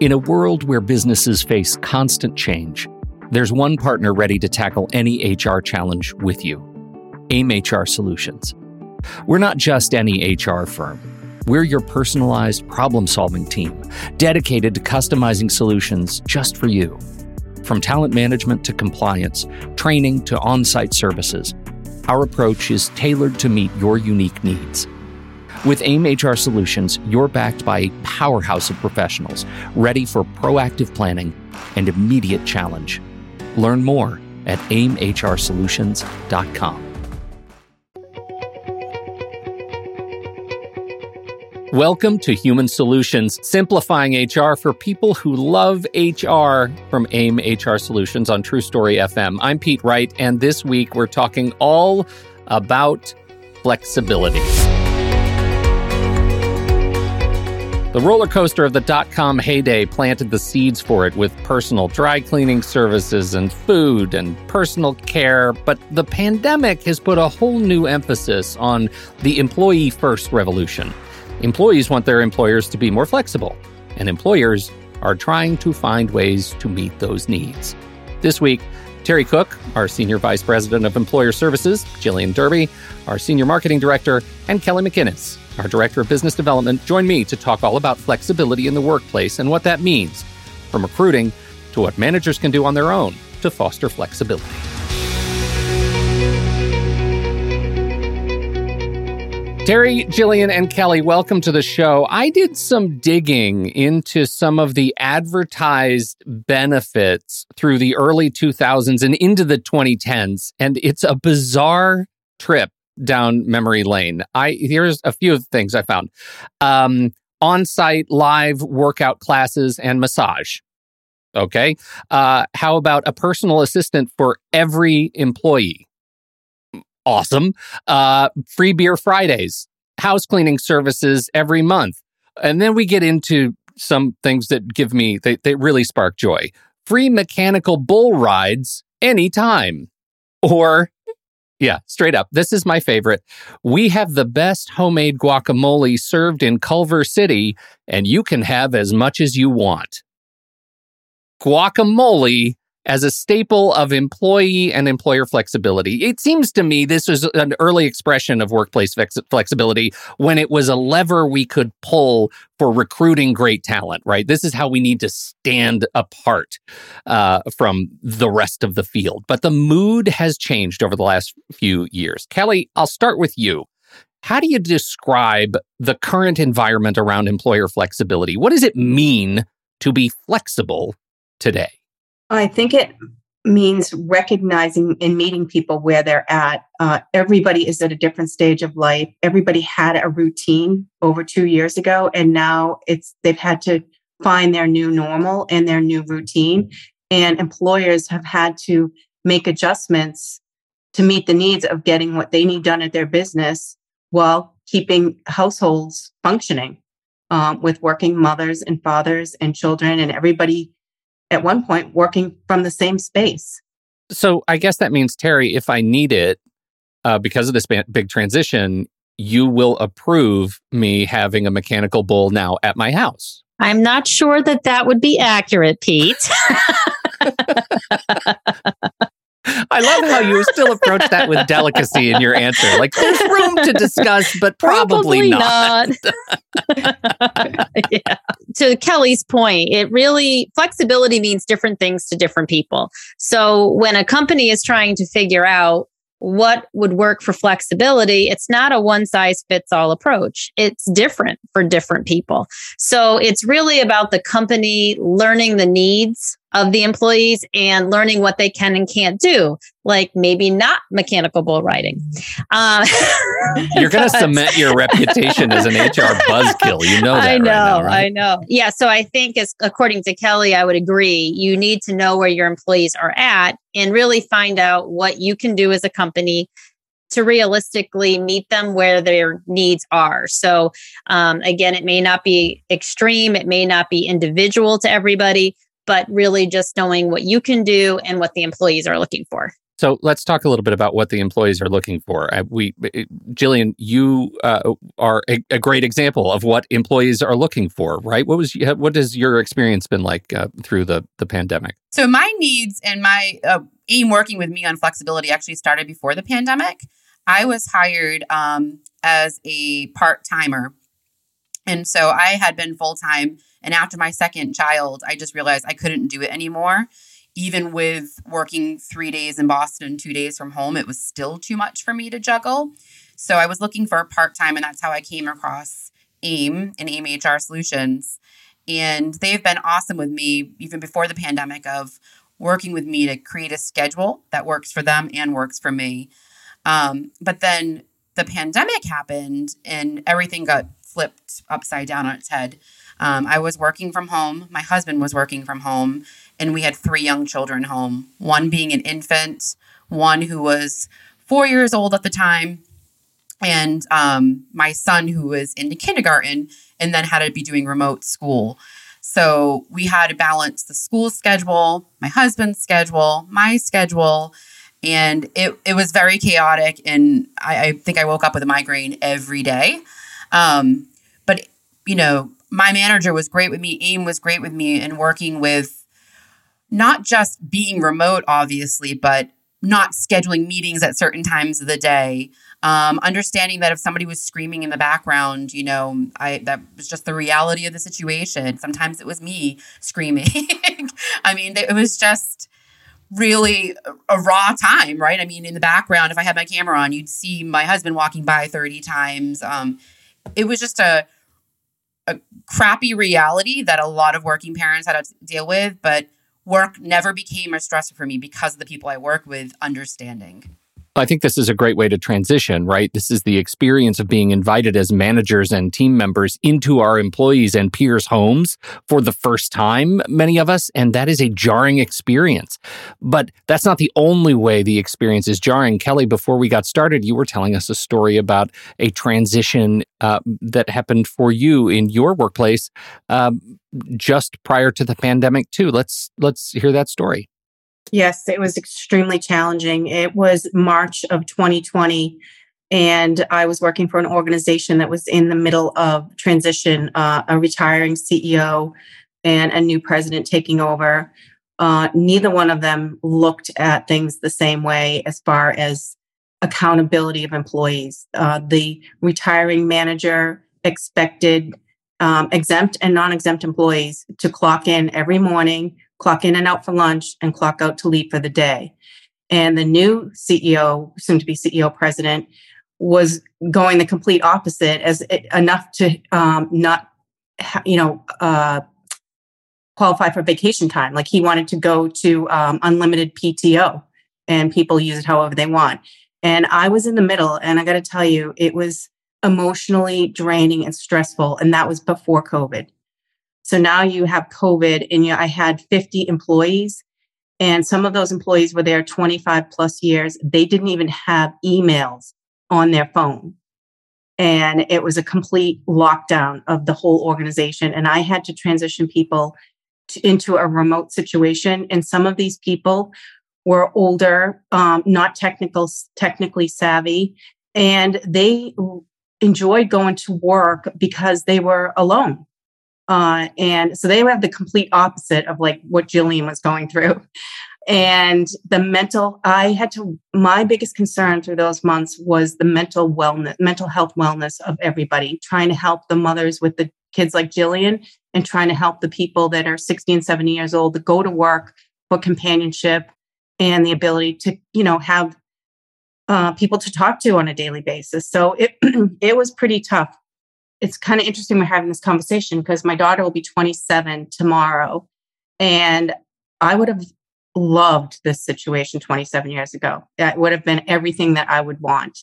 In a world where businesses face constant change, there's one partner ready to tackle any HR challenge with you AIM HR Solutions. We're not just any HR firm. We're your personalized problem solving team, dedicated to customizing solutions just for you. From talent management to compliance, training to on site services, our approach is tailored to meet your unique needs. With AIM HR Solutions, you're backed by a powerhouse of professionals ready for proactive planning and immediate challenge. Learn more at aimhrsolutions.com. Welcome to Human Solutions, simplifying HR for people who love HR from AIM HR Solutions on True Story FM. I'm Pete Wright, and this week we're talking all about flexibility. The roller coaster of the dot com heyday planted the seeds for it with personal dry cleaning services and food and personal care. But the pandemic has put a whole new emphasis on the employee first revolution. Employees want their employers to be more flexible, and employers are trying to find ways to meet those needs. This week, Terry Cook, our Senior Vice President of Employer Services, Jillian Derby, our Senior Marketing Director, and Kelly McInnis, our Director of Business Development, join me to talk all about flexibility in the workplace and what that means, from recruiting to what managers can do on their own to foster flexibility. Terry, Jillian, and Kelly, welcome to the show. I did some digging into some of the advertised benefits through the early 2000s and into the 2010s, and it's a bizarre trip down memory lane. I here's a few things I found: um, on-site live workout classes and massage. Okay, uh, how about a personal assistant for every employee? awesome. Uh, free beer Fridays, house cleaning services every month. And then we get into some things that give me, they, they really spark joy. Free mechanical bull rides anytime. Or, yeah, straight up, this is my favorite. We have the best homemade guacamole served in Culver City, and you can have as much as you want. Guacamole as a staple of employee and employer flexibility. It seems to me this was an early expression of workplace flex- flexibility when it was a lever we could pull for recruiting great talent, right? This is how we need to stand apart uh, from the rest of the field. But the mood has changed over the last few years. Kelly, I'll start with you. How do you describe the current environment around employer flexibility? What does it mean to be flexible today? I think it means recognizing and meeting people where they're at. Uh, everybody is at a different stage of life. Everybody had a routine over two years ago, and now it's they've had to find their new normal and their new routine. And employers have had to make adjustments to meet the needs of getting what they need done at their business while keeping households functioning um, with working mothers and fathers and children and everybody at one point working from the same space. So I guess that means, Terry, if I need it uh, because of this big transition, you will approve me having a mechanical bull now at my house. I'm not sure that that would be accurate, Pete. I love how you still approach that with delicacy in your answer. Like there's room to discuss, but probably, probably not. not. yeah. To Kelly's point, it really flexibility means different things to different people. So when a company is trying to figure out what would work for flexibility, it's not a one size fits all approach. It's different for different people. So it's really about the company learning the needs of the employees and learning what they can and can't do, like maybe not mechanical bull riding. Uh, You're going to cement your reputation as an HR buzzkill. You know that. I know. Right now, right? I know. Yeah. So I think, as according to Kelly, I would agree. You need to know where your employees are at and really find out what you can do as a company to realistically meet them where their needs are. So, um, again, it may not be extreme, it may not be individual to everybody, but really just knowing what you can do and what the employees are looking for. So let's talk a little bit about what the employees are looking for. Uh, we, uh, Jillian, you uh, are a, a, great example of what employees are looking for, right? What was what has your experience been like uh, through the the pandemic? So my needs and my uh, aim working with me on flexibility actually started before the pandemic. I was hired um, as a part timer, and so I had been full time. And after my second child, I just realized I couldn't do it anymore even with working three days in Boston two days from home, it was still too much for me to juggle. So I was looking for a part time, and that's how I came across AIM and AIM HR Solutions. And they've been awesome with me even before the pandemic of working with me to create a schedule that works for them and works for me. Um, but then the pandemic happened and everything got flipped upside down on its head. Um, I was working from home. My husband was working from home and we had three young children home one being an infant, one who was four years old at the time, and um, my son who was in kindergarten and then had to be doing remote school. So we had to balance the school schedule, my husband's schedule, my schedule, and it, it was very chaotic. And I, I think I woke up with a migraine every day. Um, but, you know, my manager was great with me, AIM was great with me, in working with not just being remote, obviously, but not scheduling meetings at certain times of the day. Um, understanding that if somebody was screaming in the background, you know, I that was just the reality of the situation. Sometimes it was me screaming. I mean, it was just really a raw time, right? I mean, in the background, if I had my camera on, you'd see my husband walking by 30 times. Um, it was just a a crappy reality that a lot of working parents had to deal with, but work never became a stressor for me because of the people I work with understanding. I think this is a great way to transition, right? This is the experience of being invited as managers and team members into our employees and peers' homes for the first time, many of us. And that is a jarring experience. But that's not the only way the experience is jarring. Kelly, before we got started, you were telling us a story about a transition uh, that happened for you in your workplace um, just prior to the pandemic, too. Let's let's hear that story. Yes, it was extremely challenging. It was March of 2020, and I was working for an organization that was in the middle of transition, uh, a retiring CEO and a new president taking over. Uh, neither one of them looked at things the same way as far as accountability of employees. Uh, the retiring manager expected um, exempt and non exempt employees to clock in every morning clock in and out for lunch, and clock out to leave for the day. And the new CEO, soon to be CEO president, was going the complete opposite as it, enough to um, not, you know, uh, qualify for vacation time. Like he wanted to go to um, unlimited PTO and people use it however they want. And I was in the middle, and I got to tell you, it was emotionally draining and stressful. And that was before COVID. So now you have COVID and you, I had 50 employees and some of those employees were there 25 plus years. They didn't even have emails on their phone. And it was a complete lockdown of the whole organization. And I had to transition people to, into a remote situation. And some of these people were older, um, not technical, technically savvy, and they enjoyed going to work because they were alone. Uh, and so they have the complete opposite of like what Jillian was going through. And the mental, I had to, my biggest concern through those months was the mental wellness, mental health wellness of everybody, trying to help the mothers with the kids like Jillian and trying to help the people that are 60 and 70 years old to go to work for companionship and the ability to, you know, have uh, people to talk to on a daily basis. So it, it was pretty tough it's kind of interesting we're having this conversation because my daughter will be 27 tomorrow. And I would have loved this situation 27 years ago. That would have been everything that I would want.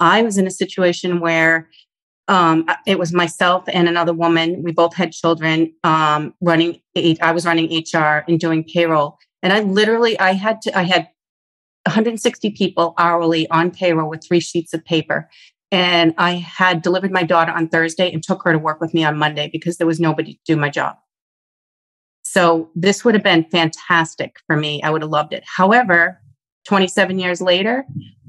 I was in a situation where um, it was myself and another woman. We both had children um, running. I was running HR and doing payroll, and I literally I had to. I had 160 people hourly on payroll with three sheets of paper, and I had delivered my daughter on Thursday and took her to work with me on Monday because there was nobody to do my job. So this would have been fantastic for me. I would have loved it. However, 27 years later,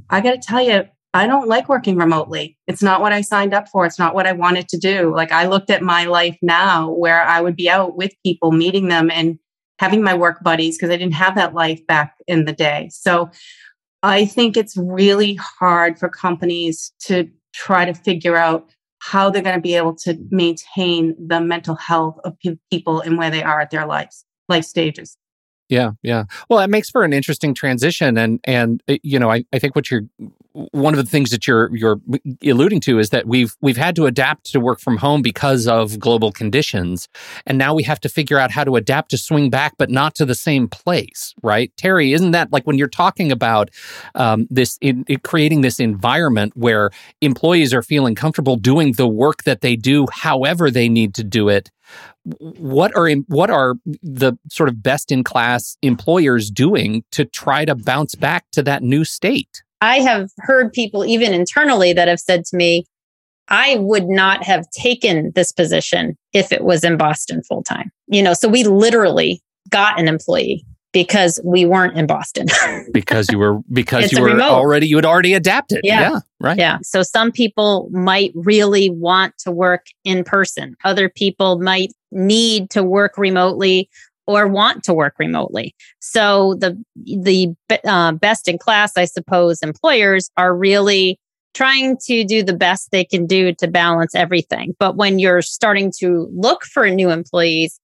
I got to tell you, I don't like working remotely. It's not what I signed up for. It's not what I wanted to do. Like I looked at my life now where I would be out with people, meeting them and having my work buddies because I didn't have that life back in the day. So I think it's really hard for companies to try to figure out how they're going to be able to maintain the mental health of people and where they are at their lives, life stages. Yeah, yeah. Well, it makes for an interesting transition, and and uh, you know, I, I think what you're one of the things that you're you're alluding to is that we've we've had to adapt to work from home because of global conditions, and now we have to figure out how to adapt to swing back, but not to the same place, right? Terry, isn't that like when you're talking about um, this in, in creating this environment where employees are feeling comfortable doing the work that they do, however they need to do it? what are what are the sort of best in class employers doing to try to bounce back to that new state? I have heard people even internally that have said to me, I would not have taken this position if it was in Boston full time. You know, so we literally got an employee because we weren't in Boston. because you were because you were remote. already you had already adapted. Yeah. yeah. Right. Yeah. So some people might really want to work in person. Other people might need to work remotely or want to work remotely. So the the uh, best in class, I suppose, employers are really trying to do the best they can do to balance everything. But when you're starting to look for new employees,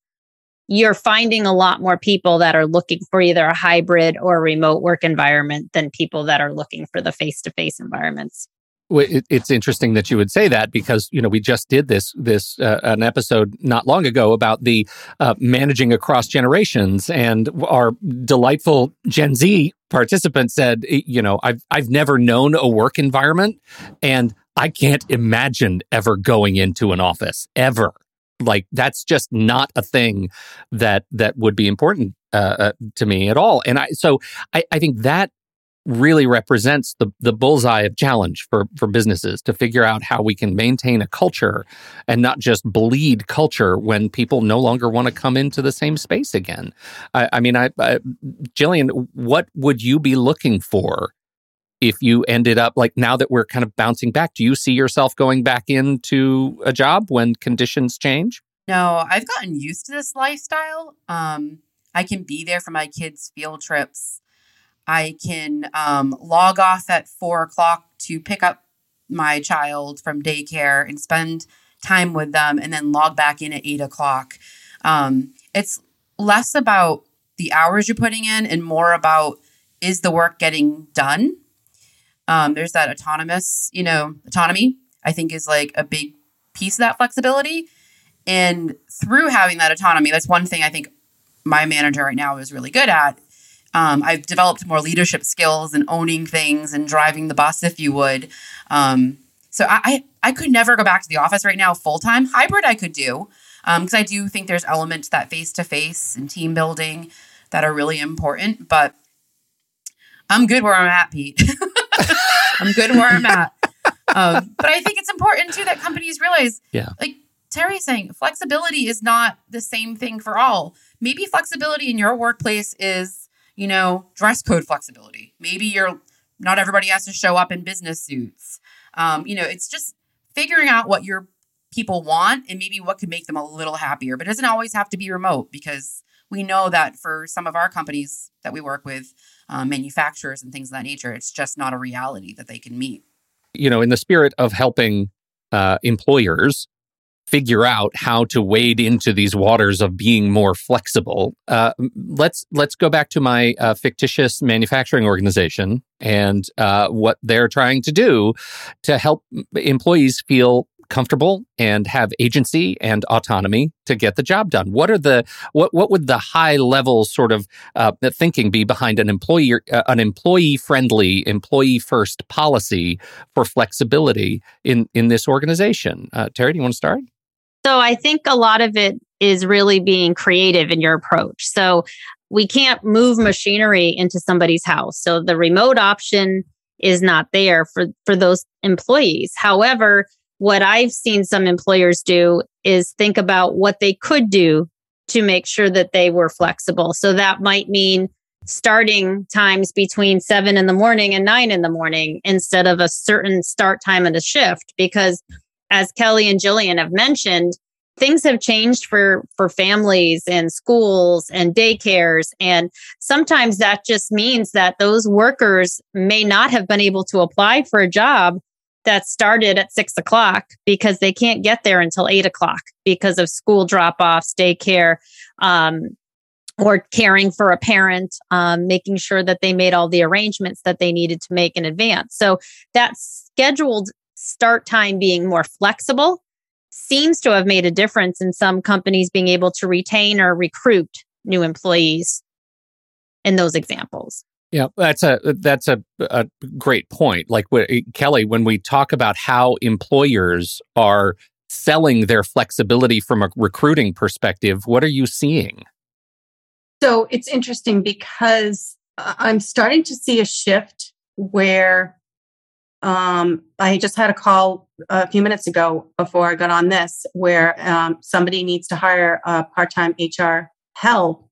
you're finding a lot more people that are looking for either a hybrid or a remote work environment than people that are looking for the face to face environments. It's interesting that you would say that because you know we just did this this uh, an episode not long ago about the uh, managing across generations, and our delightful Gen Z participant said, you know, I've I've never known a work environment, and I can't imagine ever going into an office ever. Like that's just not a thing that that would be important uh, uh to me at all. And I so I, I think that really represents the the bullseye of challenge for for businesses to figure out how we can maintain a culture and not just bleed culture when people no longer want to come into the same space again. I, I mean, I, I, Jillian, what would you be looking for if you ended up like now that we're kind of bouncing back? Do you see yourself going back into a job when conditions change? No, I've gotten used to this lifestyle. Um, I can be there for my kids' field trips I can um, log off at four o'clock to pick up my child from daycare and spend time with them and then log back in at eight o'clock. Um, it's less about the hours you're putting in and more about is the work getting done? Um, there's that autonomous, you know, autonomy, I think is like a big piece of that flexibility. And through having that autonomy, that's one thing I think my manager right now is really good at um, I've developed more leadership skills and owning things and driving the bus, if you would. Um, so I, I, I could never go back to the office right now full time. Hybrid I could do because um, I do think there's elements that face to face and team building that are really important. But I'm good where I'm at, Pete. I'm good where I'm at. Um, but I think it's important too that companies realize, yeah, like Terry's saying, flexibility is not the same thing for all. Maybe flexibility in your workplace is you know, dress code flexibility. Maybe you're not everybody has to show up in business suits. Um, you know, it's just figuring out what your people want and maybe what could make them a little happier. But it doesn't always have to be remote because we know that for some of our companies that we work with, um, manufacturers and things of that nature, it's just not a reality that they can meet. You know, in the spirit of helping uh, employers figure out how to wade into these waters of being more flexible. Uh, let's let's go back to my uh, fictitious manufacturing organization and uh, what they're trying to do to help employees feel comfortable and have agency and autonomy to get the job done. What are the what what would the high level sort of uh, thinking be behind an employee uh, an employee friendly employee first policy for flexibility in in this organization? Uh, Terry, do you want to start? So I think a lot of it is really being creative in your approach. So we can't move machinery into somebody's house. So the remote option is not there for, for those employees. However, what I've seen some employers do is think about what they could do to make sure that they were flexible. So that might mean starting times between seven in the morning and nine in the morning instead of a certain start time of the shift. Because as Kelly and Jillian have mentioned, things have changed for for families and schools and daycares. And sometimes that just means that those workers may not have been able to apply for a job that started at six o'clock because they can't get there until eight o'clock because of school drop offs daycare um, or caring for a parent um, making sure that they made all the arrangements that they needed to make in advance. So that scheduled start time being more flexible seems to have made a difference in some companies being able to retain or recruit new employees in those examples. Yeah, that's a that's a, a great point. Like Kelly, when we talk about how employers are selling their flexibility from a recruiting perspective, what are you seeing? So it's interesting because uh, I'm starting to see a shift where um, I just had a call a few minutes ago before I got on this where um, somebody needs to hire a part time HR help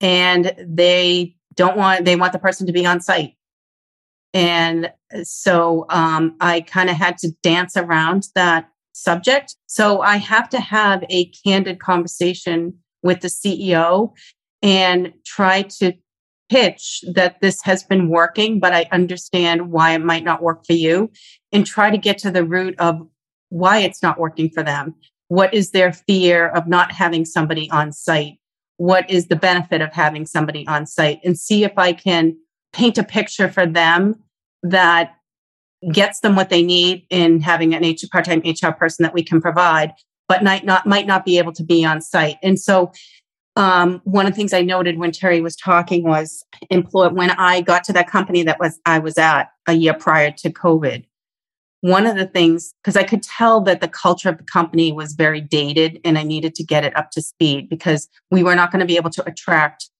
and they don't want, they want the person to be on site. And so um, I kind of had to dance around that subject. So I have to have a candid conversation with the CEO and try to pitch that this has been working, but I understand why it might not work for you and try to get to the root of why it's not working for them. What is their fear of not having somebody on site? What is the benefit of having somebody on site? And see if I can paint a picture for them that gets them what they need in having an HR, part-time HR person that we can provide, but might not might not be able to be on site. And so um, one of the things I noted when Terry was talking was employ when I got to that company that was I was at a year prior to COVID. One of the things, because I could tell that the culture of the company was very dated and I needed to get it up to speed because we were not going to be able to attract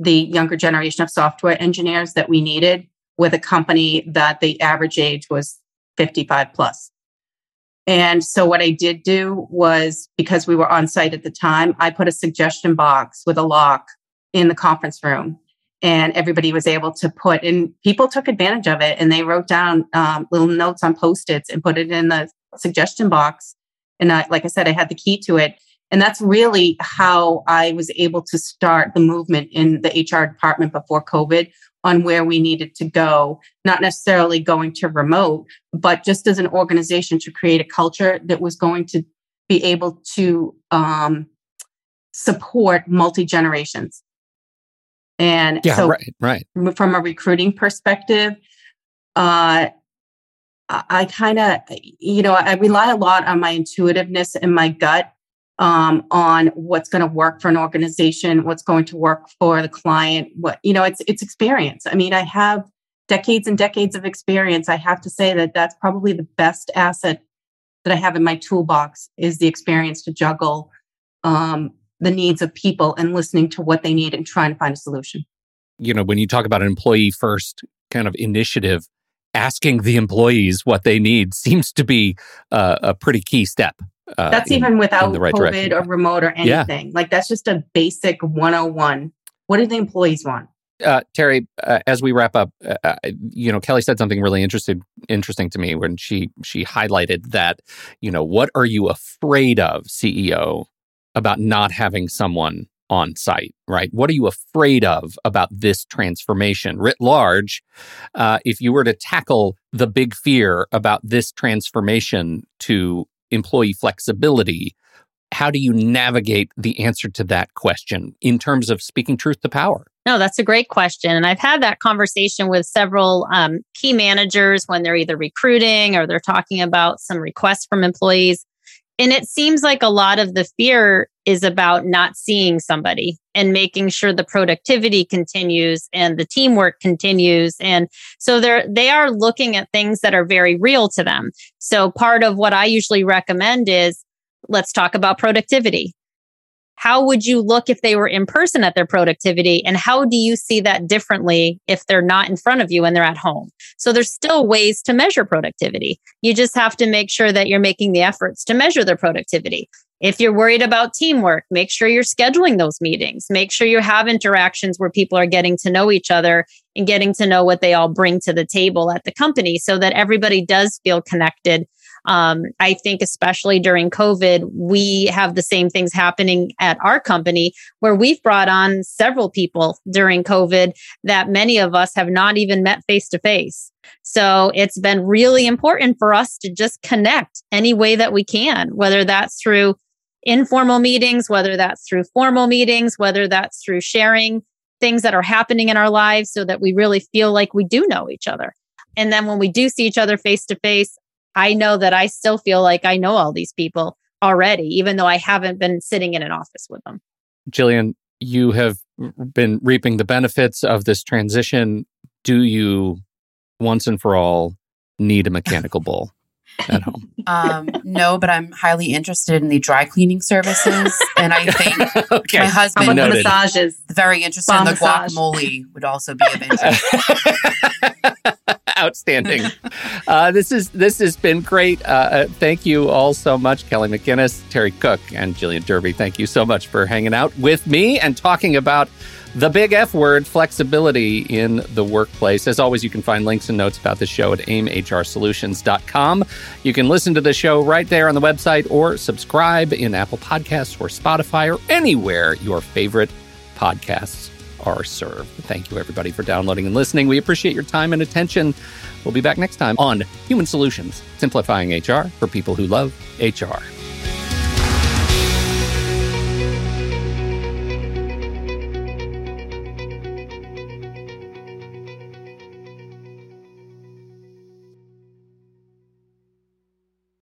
the younger generation of software engineers that we needed with a company that the average age was 55 plus. And so what I did do was because we were on site at the time, I put a suggestion box with a lock in the conference room. And everybody was able to put in people took advantage of it and they wrote down um, little notes on post-its and put it in the suggestion box. And I, like i said i had the key to it. And that's really how i was able to start the movement in the hr department before covid on where we needed to go, not necessarily going to remote, but just as an organization to create a culture that was going to be able to um, support multi generations. And yeah, so, right, right. From a recruiting perspective, uh, I kind of, you know, I rely a lot on my intuitiveness and my gut um, on what's going to work for an organization, what's going to work for the client. What you know, it's it's experience. I mean, I have decades and decades of experience. I have to say that that's probably the best asset that I have in my toolbox is the experience to juggle um, the needs of people and listening to what they need and trying to find a solution. You know, when you talk about an employee first kind of initiative, asking the employees what they need seems to be uh, a pretty key step uh, that's in, even without right COVID direction. or remote or anything. Yeah. Like that's just a basic 101. What do the employees want? Uh, Terry, uh, as we wrap up, uh, uh, you know, Kelly said something really interesting, interesting to me when she she highlighted that, you know, what are you afraid of, CEO, about not having someone on site, right? What are you afraid of about this transformation writ large? Uh, if you were to tackle the big fear about this transformation to employee flexibility, how do you navigate the answer to that question in terms of speaking truth to power? No, that's a great question. And I've had that conversation with several um, key managers when they're either recruiting or they're talking about some requests from employees. And it seems like a lot of the fear is about not seeing somebody and making sure the productivity continues and the teamwork continues. And so they're they are looking at things that are very real to them. So part of what I usually recommend is let's talk about productivity how would you look if they were in person at their productivity? And how do you see that differently if they're not in front of you and they're at home? So there's still ways to measure productivity. You just have to make sure that you're making the efforts to measure their productivity. If you're worried about teamwork, make sure you're scheduling those meetings. Make sure you have interactions where people are getting to know each other and getting to know what they all bring to the table at the company so that everybody does feel connected. Um, I think, especially during COVID, we have the same things happening at our company where we've brought on several people during COVID that many of us have not even met face to face. So it's been really important for us to just connect any way that we can, whether that's through informal meetings, whether that's through formal meetings, whether that's through sharing things that are happening in our lives so that we really feel like we do know each other. And then when we do see each other face to face, I know that I still feel like I know all these people already, even though I haven't been sitting in an office with them. Jillian, you have been reaping the benefits of this transition. Do you once and for all need a mechanical bull? At home? Um, no, but I'm highly interested in the dry cleaning services, and I think okay. my husband How about the massages. Very interested in the massage. guacamole would also be of interest. Outstanding. Uh, this is this has been great. Uh, uh, thank you all so much, Kelly McGinnis, Terry Cook, and Jillian Derby. Thank you so much for hanging out with me and talking about the big F word, flexibility in the workplace. As always, you can find links and notes about the show at aimhrsolutions.com. You can listen to the show right there on the website or subscribe in Apple Podcasts or Spotify or anywhere your favorite podcasts are served. Thank you, everybody, for downloading and listening. We appreciate your time and attention. We'll be back next time on Human Solutions, simplifying HR for people who love HR.